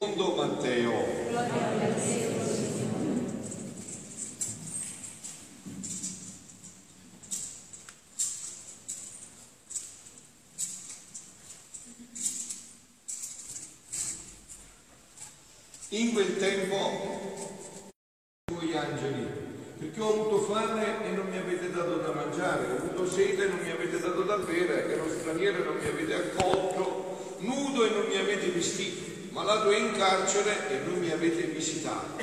Secondo Matteo. In quel tempo voi angeli, perché ho avuto fame e non mi avete dato da mangiare, ho avuto sete e non mi avete dato da bere, ero straniero e non mi avete accolto, nudo e non mi avete vestito, malato e in carcere e non mi avete visitato.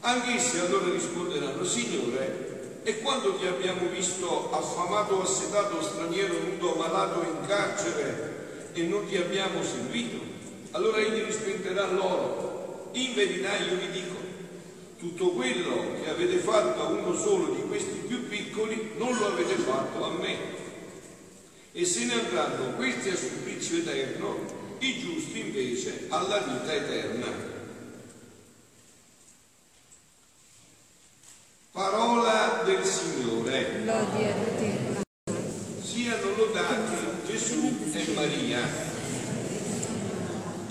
Anch'essi allora risponderanno, Signore, e quando ti abbiamo visto affamato, assetato, straniero, nudo, malato in carcere e non ti abbiamo servito? Allora egli risponderà loro, in verità io vi dico, tutto quello che avete fatto a uno solo di questi più piccoli non lo avete fatto a me. E se ne andranno questi a supplizio eterno, i giusti invece alla vita eterna. Parola del Signore. Lodi a te. Siano lodati Gesù e Maria.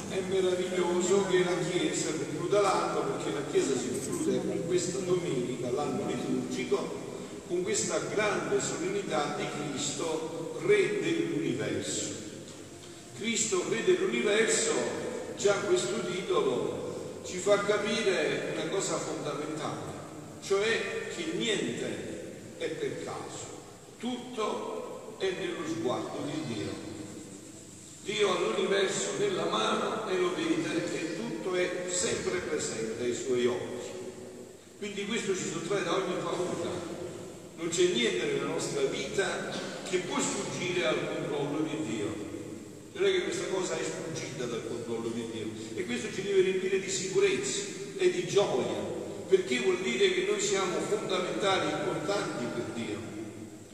È meraviglioso che la Chiesa concluda l'anno, perché la Chiesa si conclude con questa domenica, l'anno liturgico, con questa grande solennità di Cristo, Re dell'universo. Cristo, Re dell'universo, già questo titolo ci fa capire una cosa fondamentale, cioè che niente è per caso, tutto è nello sguardo di Dio. Dio ha l'universo nella mano e lo vede e tutto è sempre presente ai suoi occhi. Quindi questo ci sottrae da ogni paura. Non c'è niente nella nostra vita che può sfuggire al controllo di Dio. È che questa cosa è sfuggita dal controllo di Dio. E questo ci deve riempire di sicurezza e di gioia, perché vuol dire che noi siamo fondamentali, importanti per Dio.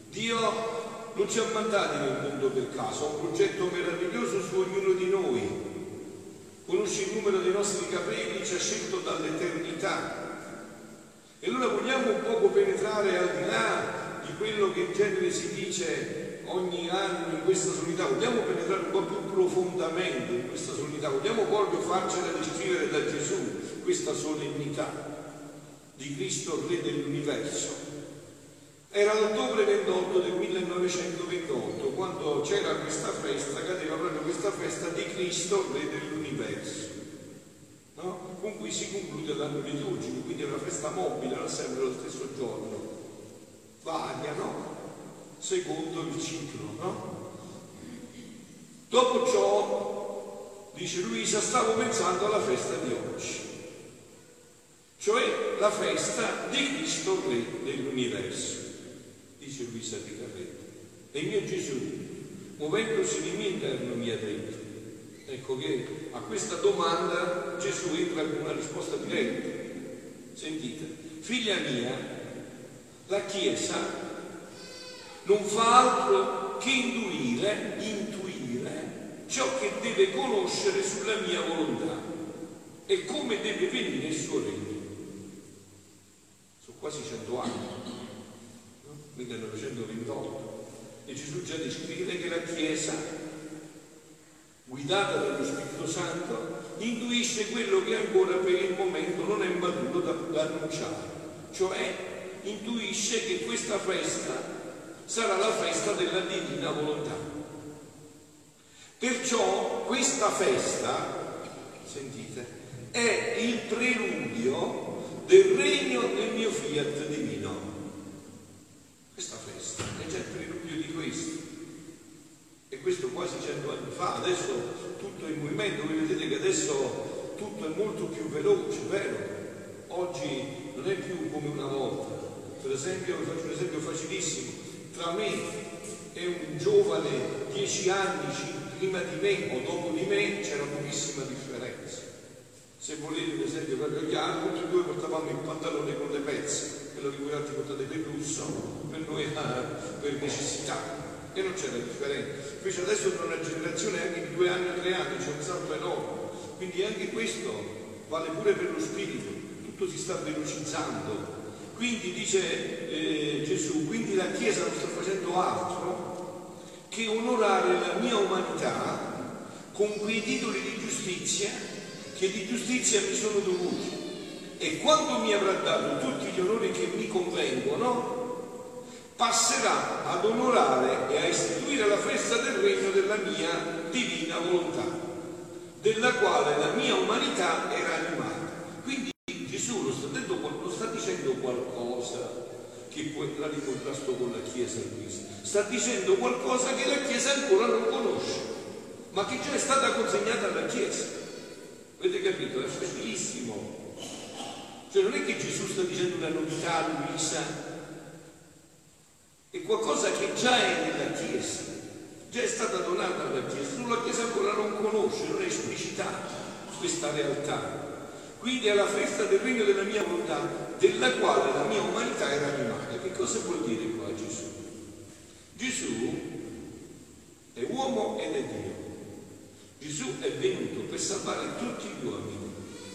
Dio non ci ha mandati nel mondo per caso, ha un progetto meraviglioso su ognuno di noi. Conosce il numero dei nostri capelli, ci ha scelto dall'eternità. E allora vogliamo un poco penetrare al di là di quello che in genere si dice ogni anno in questa solennità, vogliamo penetrare un po' più profondamente in questa solennità, vogliamo proprio farcela descrivere da Gesù questa solennità di Cristo Re dell'universo. Era l'ottobre 28 del 1928, quando c'era questa festa, cadeva proprio questa festa di Cristo, Re dell'universo, no? con cui si conclude l'anno liturgico, quindi è una festa mobile, non sempre lo stesso giorno, varia, no? Secondo il ciclo, no? Dopo ciò, dice Luisa, stavo pensando alla festa di oggi, cioè la festa di Cristo Re dell'universo dice Luisa Picarretto. E il mio Gesù, muovendosi di mio interno, mi ha detto. Ecco che a questa domanda Gesù entra con una risposta diretta. Sentite, figlia mia, la Chiesa non fa altro che intuire, intuire ciò che deve conoscere sulla mia volontà e come deve venire il suo regno. Sono quasi cento anni. 1928 e Gesù già descrive che la Chiesa, guidata dallo Spirito Santo, intuisce quello che ancora per il momento non è maturo da, da annunciare, cioè intuisce che questa festa sarà la festa della divina volontà. Perciò questa festa, sentite, è il preludio del regno del mio fiat divino. Questa festa è già il preludio di questo. E questo quasi cento anni fa, adesso tutto è in movimento, voi vedete che adesso tutto è molto più veloce, vero? Oggi non è più come una volta. Per esempio, vi faccio un esempio facilissimo, tra me e un giovane dieci anni prima di me o dopo di me c'era pochissima differenza. Se volete un esempio proprio chiaro, tutti e due portavamo il pantalone con le pezze quello che voi altri portate per lusso, per noi era per necessità e non c'era differenza. Invece adesso tra una generazione anche di due anni o tre anni c'è un salto enorme, quindi anche questo vale pure per lo spirito, tutto si sta velocizzando. Quindi dice eh, Gesù, quindi la Chiesa non sta facendo altro che onorare la mia umanità con quei titoli di giustizia che di giustizia mi sono dovuti e quando mi avrà dato tutti gli onori che mi convengono, passerà ad onorare e a istituire la festa del regno della mia divina volontà, della quale la mia umanità era animata. Quindi dicendo qualcosa che può entrare in contrasto con la Chiesa Luisa. Sta dicendo qualcosa che la Chiesa ancora non conosce, ma che già è stata consegnata alla Chiesa. Avete capito? È bellissimo. Cioè non è che Gesù sta dicendo una novità a Luisa, è qualcosa che già è nella Chiesa, già è stata donata alla Chiesa, solo la Chiesa ancora non conosce, non è esplicitata questa realtà. Quindi è la festa del regno della mia volontà, della quale la mia umanità era animata. Che cosa vuol dire qua Gesù? Gesù è uomo ed è Dio. Gesù è venuto per salvare tutti gli uomini.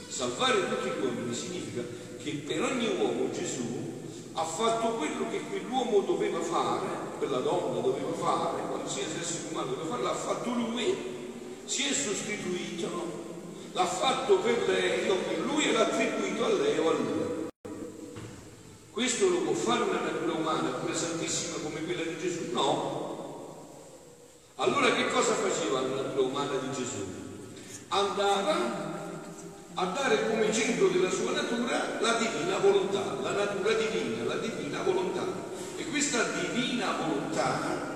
Salvare tutti gli uomini significa che per ogni uomo Gesù ha fatto quello che quell'uomo doveva fare, quella donna doveva fare, qualsiasi essere umano doveva fare, l'ha fatto lui, si è sostituito, l'ha fatto per lei o lui l'ha attribuito a lei o a lui. Questo lo può fare una natura umana, pure santissima come quella di Gesù? No. Allora che cosa faceva la natura umana di Gesù? Andava a dare come centro della sua natura la divina volontà, la natura divina, la divina volontà. E questa divina volontà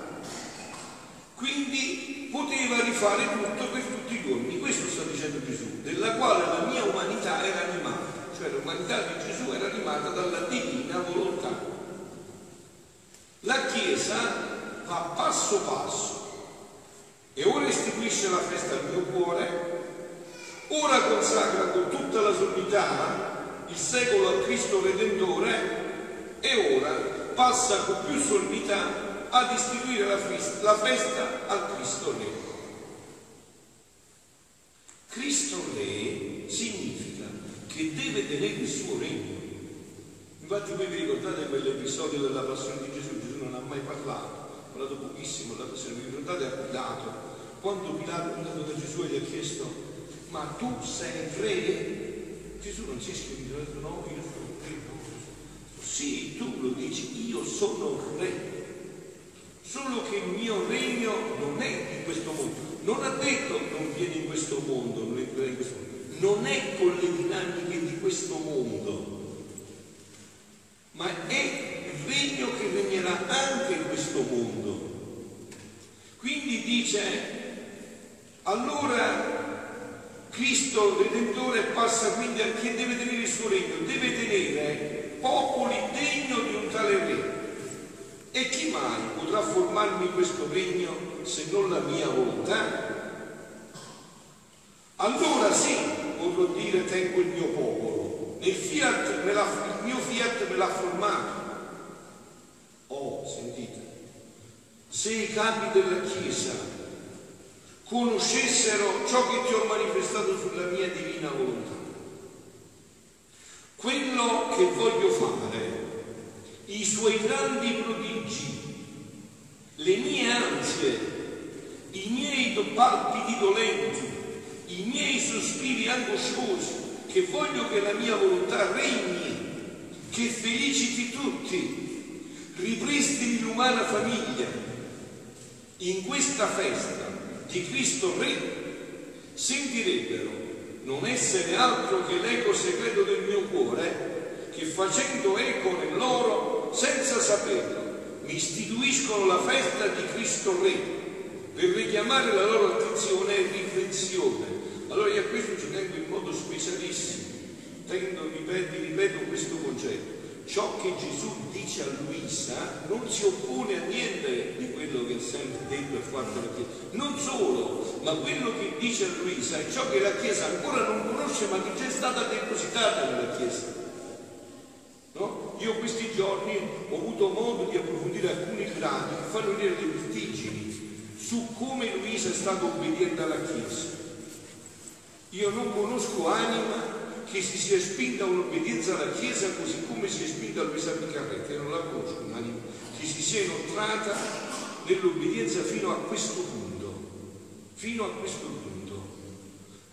quindi poteva rifare tutto per tutti i giorni. Questo sta dicendo Gesù, della quale la mia umanità era animata, cioè l'umanità di Gesù era animata dalla divina volontà. La Chiesa va passo passo e ora istituisce la festa al mio cuore ora consacra con tutta la solennità il secolo al Cristo Redentore e ora passa con più solennità ad istituire la festa, la festa al Cristo Re. Cristo Re significa che deve tenere il suo regno. Infatti voi vi ricordate quell'episodio della passione di Gesù? Gesù non ha mai parlato, ha parlato pochissimo della passione, vi ricordate a Pilato? Quando Pilato è andato da Gesù e gli ha chiesto ma tu sei re? Gesù non si è scritto, ha detto no, io sono re. Sì, tu lo dici, io sono re. Solo che il mio regno non è di questo mondo. Non ha detto non viene in questo mondo, non entrerà in questo mondo. Non è con le dinamiche di questo mondo, ma è il regno che regnerà anche in questo mondo. Quindi dice, allora Cristo Redentore passa quindi a chi deve tenere il suo regno, deve tenere popoli degno di un tale re. E chi mai potrà formarmi questo regno se non la mia volontà? Allora sì, potrò dire tengo il mio popolo. Nel fiat il mio fiat me l'ha formato. Oh, sentite, se i capi della Chiesa conoscessero ciò che ti ho manifestato sulla mia divina volontà. Quello che voglio fare, i suoi grandi prodigi, le mie ansie, i miei palpiti dolenti, i miei sospiri angosciosi, che voglio che la mia volontà regni, che feliciti tutti, ripristini l'umana famiglia. In questa festa di Cristo Re sentirebbero non essere altro che l'eco segreto del mio cuore che facendo eco nel loro senza saperlo mi istituiscono la festa di Cristo Re per richiamare la loro attenzione e riflessione. Allora io a questo ci tengo in modo specialissimo, Tendo, ripeto, ripeto questo concetto ciò che Gesù dice a Luisa non si oppone a niente di quello che ha sempre detto e fatto la Chiesa. Non solo, ma quello che dice a Luisa è ciò che la Chiesa ancora non conosce ma che già è stata depositata nella Chiesa. No? Io questi giorni ho avuto modo di approfondire alcuni gradi che fanno venire le vertigini su come Luisa è stata obbediente alla Chiesa. Io non conosco anima che si sia spinta un'obbedienza alla Chiesa così come si è spinta a Luisa Piccarretta, non la conosco, ma che si sia inoltrata nell'obbedienza fino a questo punto, fino a questo punto.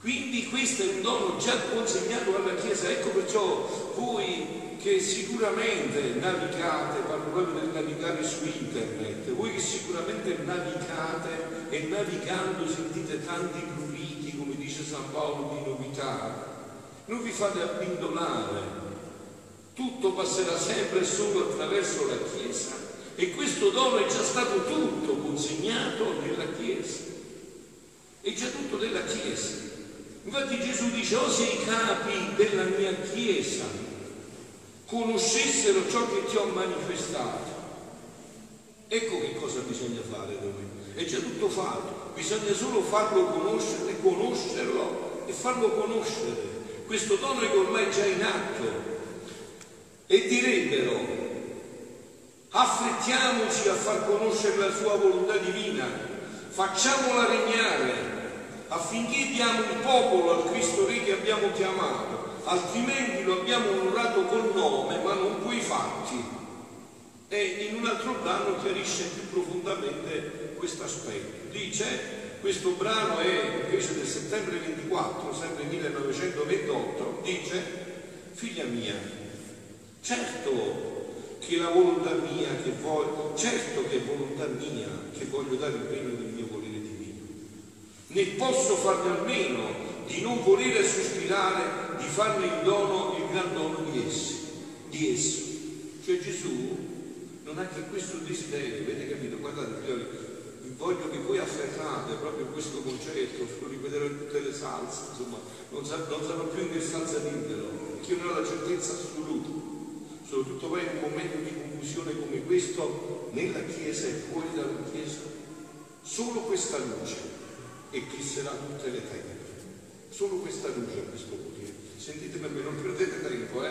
Quindi questo è un dono già consegnato alla Chiesa, ecco perciò voi che sicuramente navigate, parlo proprio del navigare su internet, voi che sicuramente navigate e navigando sentite tanti pruriti, come dice San Paolo, di novità, non vi fate abbindolare, tutto passerà sempre solo attraverso la Chiesa e questo dono è già stato tutto consegnato nella Chiesa, è già tutto della Chiesa. Infatti Gesù dice, o se i capi della mia Chiesa conoscessero ciò che ti ho manifestato, ecco che cosa bisogna fare noi. È già tutto fatto, bisogna solo farlo conoscere, conoscerlo e farlo conoscere. Questo dono è ormai già in atto. E direbbero, affrettiamoci a far conoscere la sua volontà divina, facciamola regnare affinché diamo il popolo al Cristo Re che abbiamo chiamato, altrimenti lo abbiamo onorato col nome ma non coi fatti. E in un altro brano chiarisce più profondamente questo aspetto. Dice, questo brano è invece del settembre 24, sempre 1928, dice, figlia mia, certo che la volontà mia che voglio, certo che è volontà mia che voglio dare il regno del mio volere né posso farne a meno di non volere sospirare di farne il dono, il gran dono di essi, di esso. Cioè Gesù non ha che questo desiderio, avete capito? Guardate, figlioli, voglio che voi afferrate proprio questo concetto, lo ripeterò in tutte le salse, insomma, non, sa, non sarò più in che salsa dirvelo, perché io ne ho la certezza assoluta, soprattutto poi in un momento di confusione come questo, nella Chiesa e fuori dalla Chiesa, solo questa luce eclisserà tutte le tenebre. Solo questa luce ha questo potere. Sentitemi a me, non perdete tempo, eh?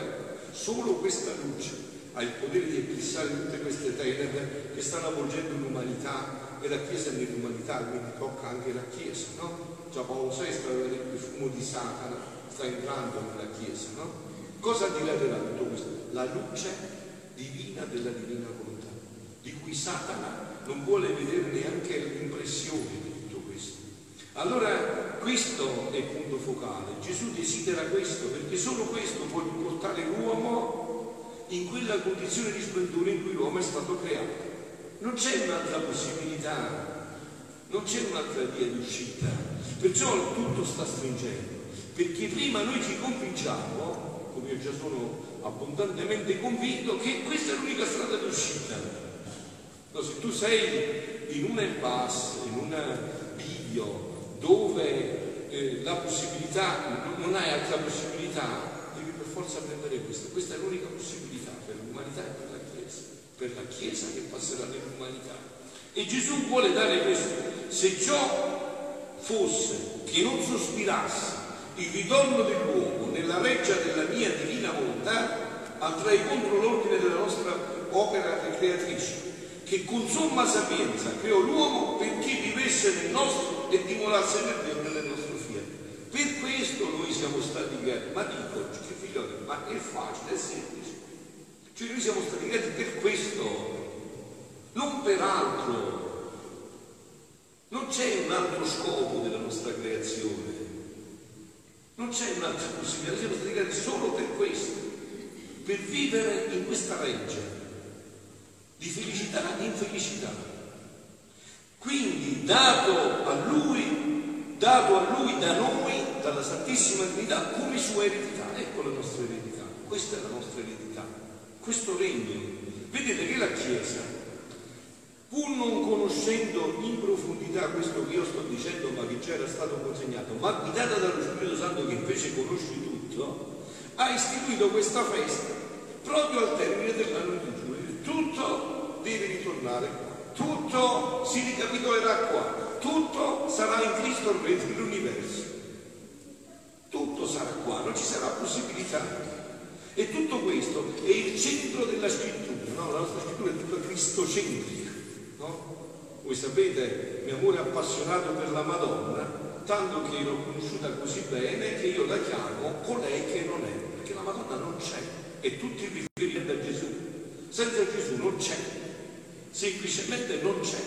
Solo questa luce ha il potere di eclissare tutte queste tenebre che stanno avvolgendo l'umanità e la Chiesa nell'umanità, quindi tocca anche la Chiesa, no? Già Paolo VI aveva detto il fumo di Satana sta entrando nella Chiesa, no? Cosa dilaterà tutto questo? La luce divina della divina volontà, di cui Satana non vuole vedere neanche l'impressione allora questo è il punto focale. Gesù desidera questo perché solo questo può portare l'uomo in quella condizione di splendore in cui l'uomo è stato creato. Non c'è un'altra possibilità, non c'è un'altra via di uscita. Perciò tutto sta stringendo. Perché prima noi ci convinciamo, come io già sono abbondantemente convinto, che questa è l'unica strada d'uscita. No, se tu sei in un impasse, in un bivio, dove eh, la possibilità, non hai altra possibilità, devi per forza prendere questa. Questa è l'unica possibilità per l'umanità e per la per la Chiesa che passerà nell'umanità. E Gesù vuole dare questo. Se ciò fosse che non sospirasse il ritorno dell'uomo nella reggia della mia divina volontà, andrei contro l'ordine della nostra opera creatrice che con somma sapienza creò l'uomo perché vivesse nel nostro e dimorasse nel Dio nelle nostre fiere. Per questo noi siamo stati creati, ma dico, che figlioli, ma è facile, è semplice. Cioè noi siamo stati creati per questo, non per altro. Non c'è un altro scopo della nostra creazione. Non c'è un'altra possibilità, noi siamo stati creati solo per questo, per vivere in questa reggia di felicità e infelicità. Quindi dato a lui, dato a lui da noi, dalla Santissima Trinità, come sua eredità. Ecco la nostra eredità, questa è la nostra eredità, questo regno. Vedete che la Chiesa, pur non conoscendo in profondità questo che io sto dicendo, ma che già era stato consegnato, ma guidata dallo Spirito Santo che invece conosce tutto, ha istituito questa festa proprio al termine dell'anno di giugno tutto deve ritornare qua, tutto si ricapitolerà qua, tutto sarà in Cristo il Re dell'universo. Tutto sarà qua, non ci sarà possibilità. E questo è il centro della scrittura, no? La nostra scrittura è tutta cristocentrica, no? Voi sapete, mio amore appassionato per la Madonna, tanto che l'ho conosciuta così bene che io la chiamo colei che non è, perché la Madonna non c'è, è tutto il riferimento a Gesù. Senza Gesù non c'è, semplicemente non c'è.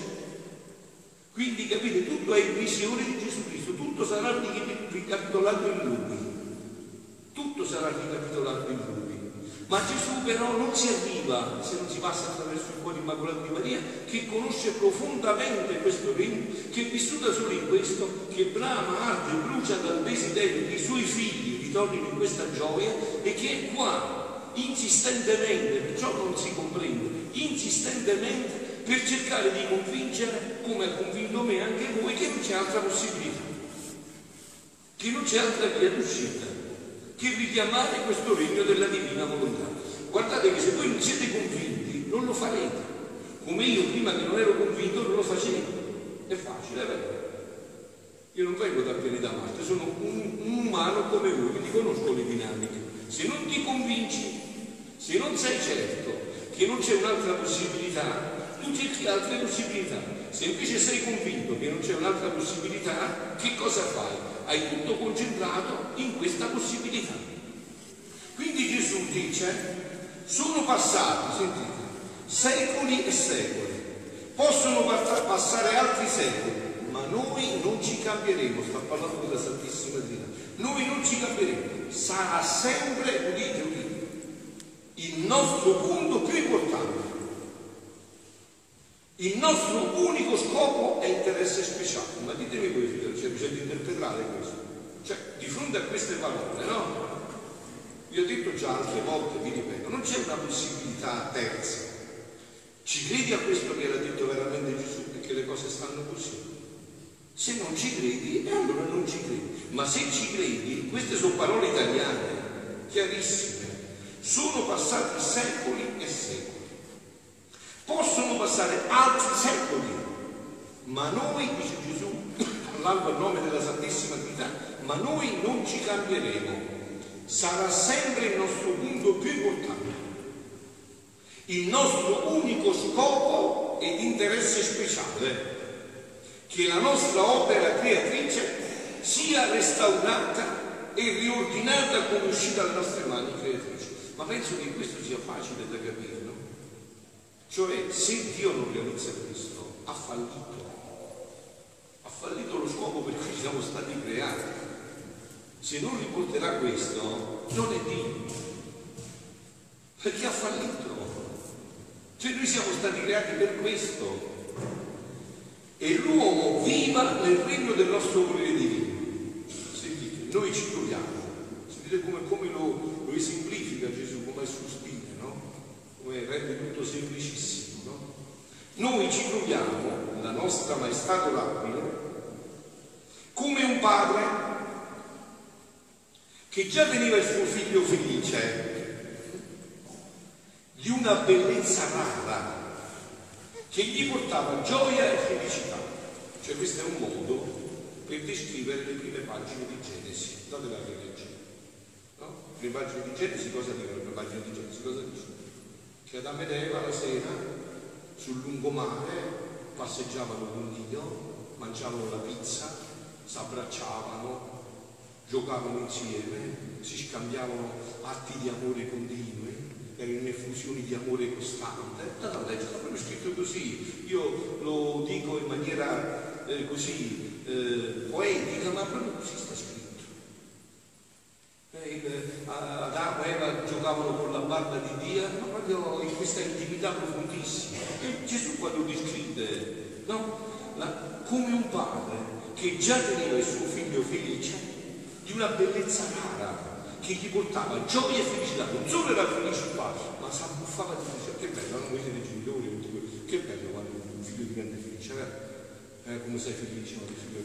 Quindi capite, tutto è in visione di Gesù Cristo, tutto sarà ricapitolato in lui. Tutto sarà ricapitolato in lui. Ma Gesù però non si arriva, se non si passa attraverso il cuore immacolato di Maria, che conosce profondamente questo regno, che è vissuta solo in questo, che brama, arde, brucia dal desiderio che i suoi figli ritornino in questa gioia e che è qua insistentemente, perciò non si comprende, insistentemente per cercare di convincere, come ha convinto me anche voi, che non c'è altra possibilità, che non c'è altra via d'uscita, che richiamare questo regno della divina volontà. Guardate che se voi non siete convinti, non lo farete. Come io prima che non ero convinto non lo facevo. È facile, è vero? Io non vengo da pianeta Marte, sono un, un umano come voi, quindi conosco le dinamiche. Se non ti convinci, se non sei certo che non c'è un'altra possibilità, tu cerchi altre possibilità. Se invece sei convinto che non c'è un'altra possibilità, che cosa fai? Hai tutto concentrato in questa possibilità. Quindi Gesù dice, sono passati, sentite, secoli e secoli, possono passare altri secoli, ma noi non ci cambieremo, sta parlando della Santissima Trinità, noi non ci cambieremo, sarà sempre, udite, udite, il nostro punto più importante il nostro unico scopo è interesse speciale. Ma ditemi c'è bisogno di interpretare questo. Cioè, di fronte a queste parole, no? Vi ho detto già altre volte, vi ripeto, non c'è una possibilità terza. Ci credi a questo che era detto veramente Gesù e che le cose stanno così? Se non ci credi, allora non ci credi. Ma se ci credi, queste sono parole italiane, chiarissime. Sono passati secoli e secoli. Possono passare altri secoli, ma noi, dice Gesù, parlando a nome della Santissima Trinità, ma noi non ci cambieremo. Sarà sempre il nostro punto più importante. Il nostro unico scopo ed interesse speciale, che la nostra opera creatrice sia restaurata e riordinata come uscita dalle nostre mani creatrici. Ma penso che questo sia facile da capire, no? Cioè, se Dio non realizza questo, ha fallito. Ha fallito lo scopo per cui siamo stati creati. Se non riporterà questo, non è Dio. Perché ha fallito. Cioè noi siamo stati creati per questo. E l'uomo viva nel regno del nostro volere divino. Sentite, noi ci troviamo. Sentite come, come lo, lo esemplifica Gesù, come è sul stile, no? come rende tutto semplicissimo. No? Noi ci troviamo, la nostra maestà adorabile, come un padre che già veniva il suo figlio felice di una bellezza rara che gli portava gioia e felicità. Cioè questo è un modo per descrivere le prime pagine di Genesi. Date la rileggere. No? Le pagine di Genesi cosa dicono le pagine di Genesi? Cosa dicono? che Adamo ed Eva la sera sul lungomare passeggiavano con Dio, mangiavano la pizza, si abbracciavano, giocavano insieme, si scambiavano atti di amore continui, erano effusioni di amore costante. A leggere, proprio scritto così. Io lo dico in maniera eh, così eh, poetica, ma proprio così sta scritto. Adamo e Eva giocavano con la barba di Dio, ma proprio questa intimità profondissima. Gesù quando descrive, no? La, come un padre che già teneva il suo figlio felice di una bellezza rara, che gli portava gioia e felicità, non solo era felice il padre, ma si abbuffava di felicità. Che bello, non voi siete genitori, che bello quando un figlio diventa felice, vero? Eh, come sei felice quando il figlio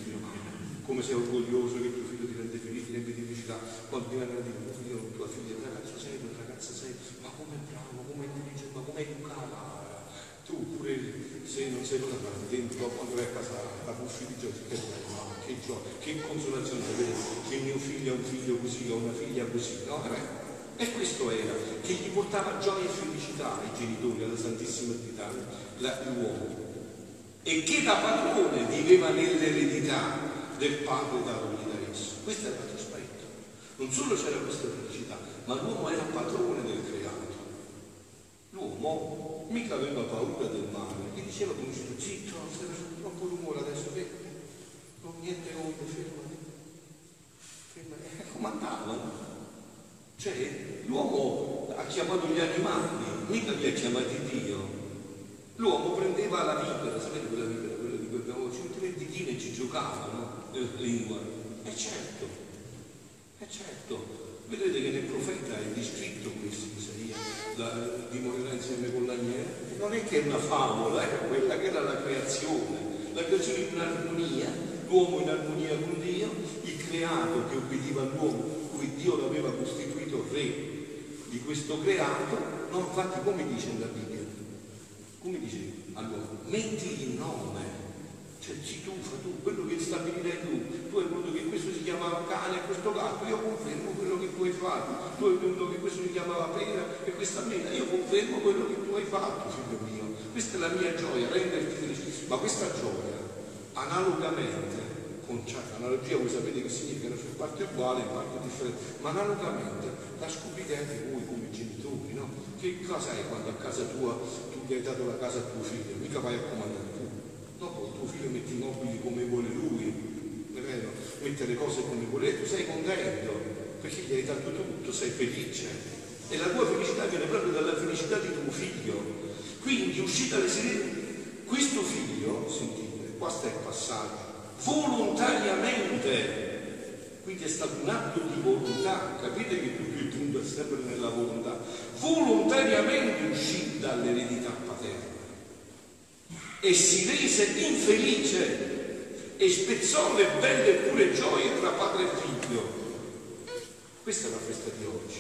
come sei orgoglioso che tuo figlio diventa felice, diventa di felicità, quando diventa di tuo figlio, tua figlia, ragazza sei, tua ragazza sei, ma bravo, come è intelligente, ma come è educata. Tu pure se non sei una dentro quando vai a casa la buffi di gioia, che no? che gioia, che consolazione sapere che mio figlio ha un figlio così, ho una figlia così, no? Eh? E questo era, che gli portava gioia e felicità ai genitori, alla Santissima Trinità, l'uomo. E che da padrone viveva nell'eredità del padre da esso. Questo era l'altro aspetto. Non solo c'era questa felicità, ma l'uomo era padrone del creato. L'uomo mica aveva paura del male, gli diceva come si zitto, non stai facendo troppo rumore adesso, che non niente onde, fermati. comandavano. Cioè, l'uomo ha chiamato gli animali, mica li ha chiamati Dio. L'uomo prendeva la vipera, sapete quella vipera, quella di cui abbiamo cinque ditine e ci giocavano nella lingua. E certo, e certo, vedete che nel profeta è descritto questo, Isaia, la, dimorerà insieme con l'agnello. Non è che è una favola, era quella che era la creazione, la creazione in armonia, l'uomo in armonia con Dio, il creato che obbediva all'uomo, cui Dio l'aveva costituito re di questo creato, no, infatti come dice nella Bibbia? Come dice all'uomo? Metti il nome cioè tu, fa tu, quello che stabilirai tu, tu hai voluto che questo si chiamava cane e questo gatto, io confermo quello che tu hai fatto, tu hai voluto che questo si chiamava pera e questa mela, io confermo quello che tu hai fatto, figlio mio. Questa è la mia gioia, renderti felice. Ma questa gioia, analogamente, con cioè, analogia voi sapete che significa, su parte uguale, in parte differente, ma analogamente la scoprite anche voi come genitori, no? Che cosa è quando a casa tua tu gli hai dato la casa a tuo figlio? Mica vai a comandare tuo figlio mette i mobili come vuole lui, vero? Mette le cose come vuole, tu sei contento perché gli hai dato tutto, sei felice. E la tua felicità viene proprio dalla felicità di tuo figlio. Quindi uscita le sirene, questo figlio, sentite, qua sta il passaggio, volontariamente quindi è stato un atto di volontà, capite che tutto il punto è sempre nella volontà. Volontariamente uscì dall'eredità paterna e si rese infelice e spezzò le belle e pure gioie tra padre e figlio. Questa è la festa di oggi,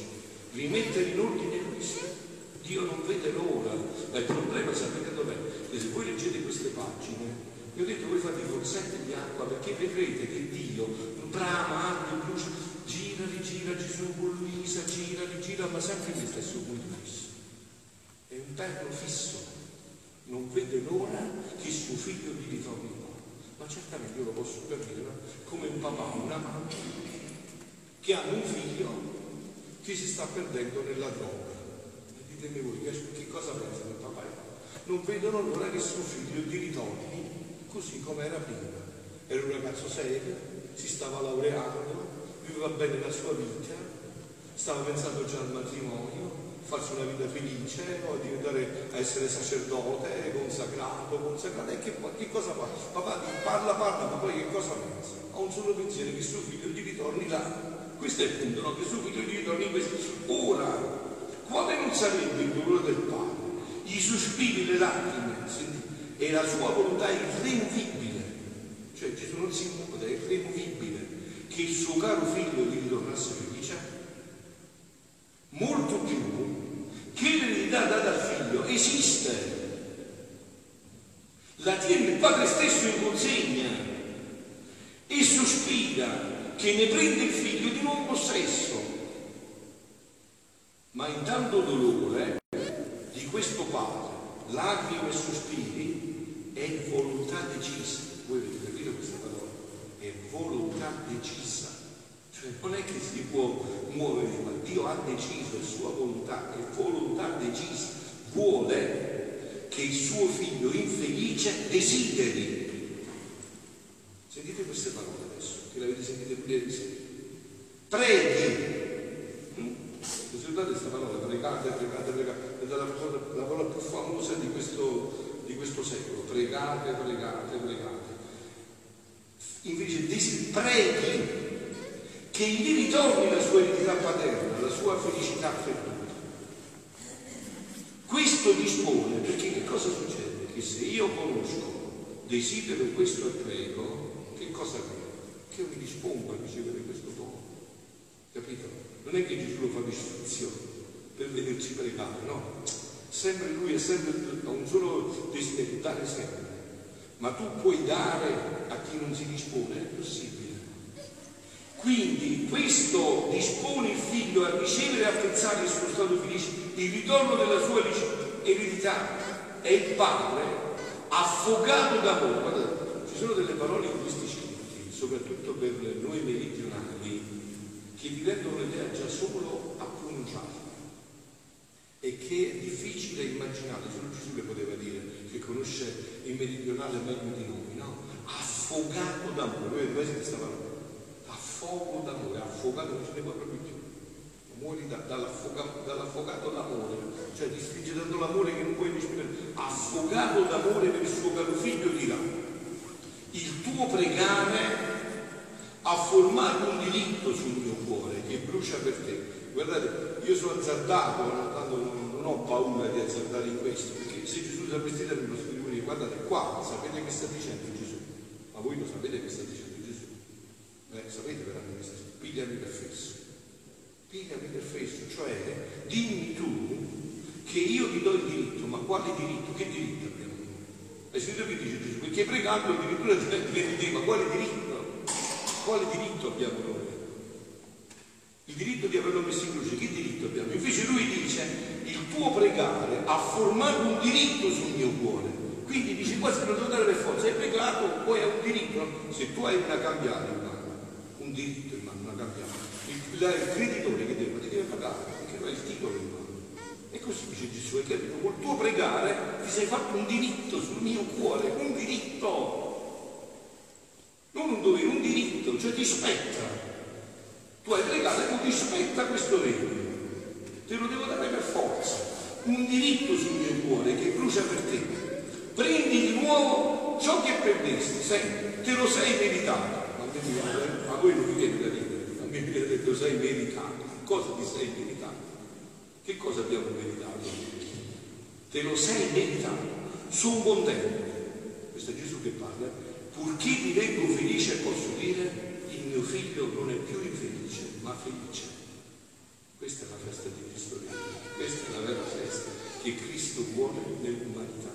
rimettere in ordine questo. Dio non vede l'ora, ma il problema sapete dov'è? Che se voi leggete queste pagine, io ho detto voi fate i corsetti di acqua perché vedrete che Dio brama, arde, brucia, gira, rigira Gesù con Luisa, gira, rigira, ma sempre nel stesso punto fisso. È un perno fisso non vede l'ora che suo figlio gli ritorni in Ma certamente io lo posso capire, come un papà una mamma che hanno un figlio che si sta perdendo nella droga. E ditemi voi che cosa pensano il papà? Non vedono l'ora che suo figlio gli ritorni così come era prima. Era un ragazzo serio, si stava laureando, viveva bene la sua vita, stava pensando già al matrimonio, farsi una vita felice, no? diventare, a essere sacerdote, consacrato, consacrato, e che, che cosa fa? Papà parla, parla, ma poi che cosa pensa? Ha un solo pensiero, che suo figlio gli ritorni là. Questo è il punto, no? Che suo figlio gli ritorni in questo. Ora, quale non sarebbe il dolore del padre? I sospiri, le lacrime, e la sua volontà irremovibile, cioè Gesù non si muove, è irremovibile, che il suo caro figlio gli ritornasse felice molto più che l'eredità data al figlio esiste. La tiene il padre stesso in consegna e sospira che ne prende il figlio di nuovo possesso. Ma in tanto dolore di questo padre, lacrime e sospiri, è volontà decisa. Voi avete capito questa parola? È volontà decisa cioè non è che si può muovere, ma Dio ha deciso, è sua volontà, è volontà decisa, vuole che il suo figlio infelice desideri. Sentite queste parole adesso, che le avete sentite pure ieri Preghi. Mm? Ricordate questa parola, pregate, pregate, pregate, è la, la parola più famosa di questo, di questo secolo. Pregate, pregate, pregate. Invece desi, preghi che gli ritorni la sua eredità paterna, la sua felicità perduta. Dispone perché che cosa succede? Che se io conosco, desidero questo e prego, che cosa credo? Che io mi dispongo a ricevere questo dono. Capito? Non è che Gesù lo fa distinzione per vederci pregare, no. Sempre lui è sempre ha un solo desiderio, dare sempre. Ma tu puoi dare a chi non si dispone, è possibile. Quindi questo dispone il figlio a ricevere e a pensare il suo stato felice, il ritorno della sua eredità e il padre affogato d'amore. Guardate, ci sono delle parole in questi scritti, soprattutto per noi meridionali, che vi rendono l'idea già solo a pronunciarle e che è difficile immaginare, solo Gesù le poteva dire, che conosce il meridionale meglio di noi, no? Affogato d'amore, siete questa parola? Affogo d'amore, affogato non ce ne può proprio. Muori da, dall'affogato, dall'affogato d'amore, cioè ti spinge tanto l'amore che non puoi respirare. Affogato d'amore per il suo caro figlio dirà, il tuo pregare ha formato un diritto sul mio cuore che brucia per te. Guardate, io sono azzardato, non, non ho paura di azzardare in questo, perché se Gesù si vestito mi posso dire, guardate qua, sapete che sta dicendo Gesù? Ma voi lo sapete che sta dicendo Gesù? Eh, sapete veramente che sta dicendo? Pigliami per fesso. Pigliami per fesso, cioè dimmi tu che io ti do il diritto, ma quale diritto? Che diritto abbiamo noi? Hai sentito che dice Gesù? Perché pregando addirittura ti dire, ma quale diritto? Quale diritto abbiamo noi? Il diritto di averlo messo in croce, che diritto abbiamo? Invece lui dice, il tuo pregare ha formato un diritto sul mio cuore. Quindi dice, quasi non devo dare per forza, hai pregato, poi è un diritto. Se tu hai una cambiale in mano, un diritto in mano, una cambiale, il, il deve hai il titolo in mano. E così dice Gesù, hai capito? Col tuo pregare ti sei fatto un diritto sul mio cuore, un diritto non un dovere, un diritto, cioè ti spetta. Tu hai pregato e ti spetta questo regno. Te lo devo dare per forza. Un diritto sul mio cuore che brucia per te. Prendi di nuovo ciò che perdesti, senti, te lo sei meritato. Ma a, me, a voi non vi viene da ridere, a me mi viene detto sei meritato. Cosa ti sei meritato? Che cosa abbiamo meritato? Te lo sei meritato. Sono contento. Questo è Gesù che parla Purché divengo felice posso dire, il mio figlio non è più infelice, ma felice. Questa è la festa di Cristo questa è la vera festa che Cristo vuole nell'umanità.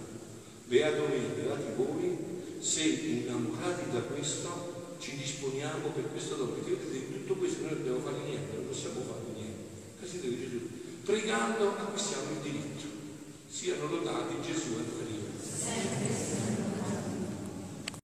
Beato me, beati voi, se innamorati da questo ci disponiamo per questo dono, perché vedete, tutto questo noi non dobbiamo fare niente, non possiamo fare niente. Così deve Gesù pregando acquistiamo il diritto. Siano lodati Gesù e Maria.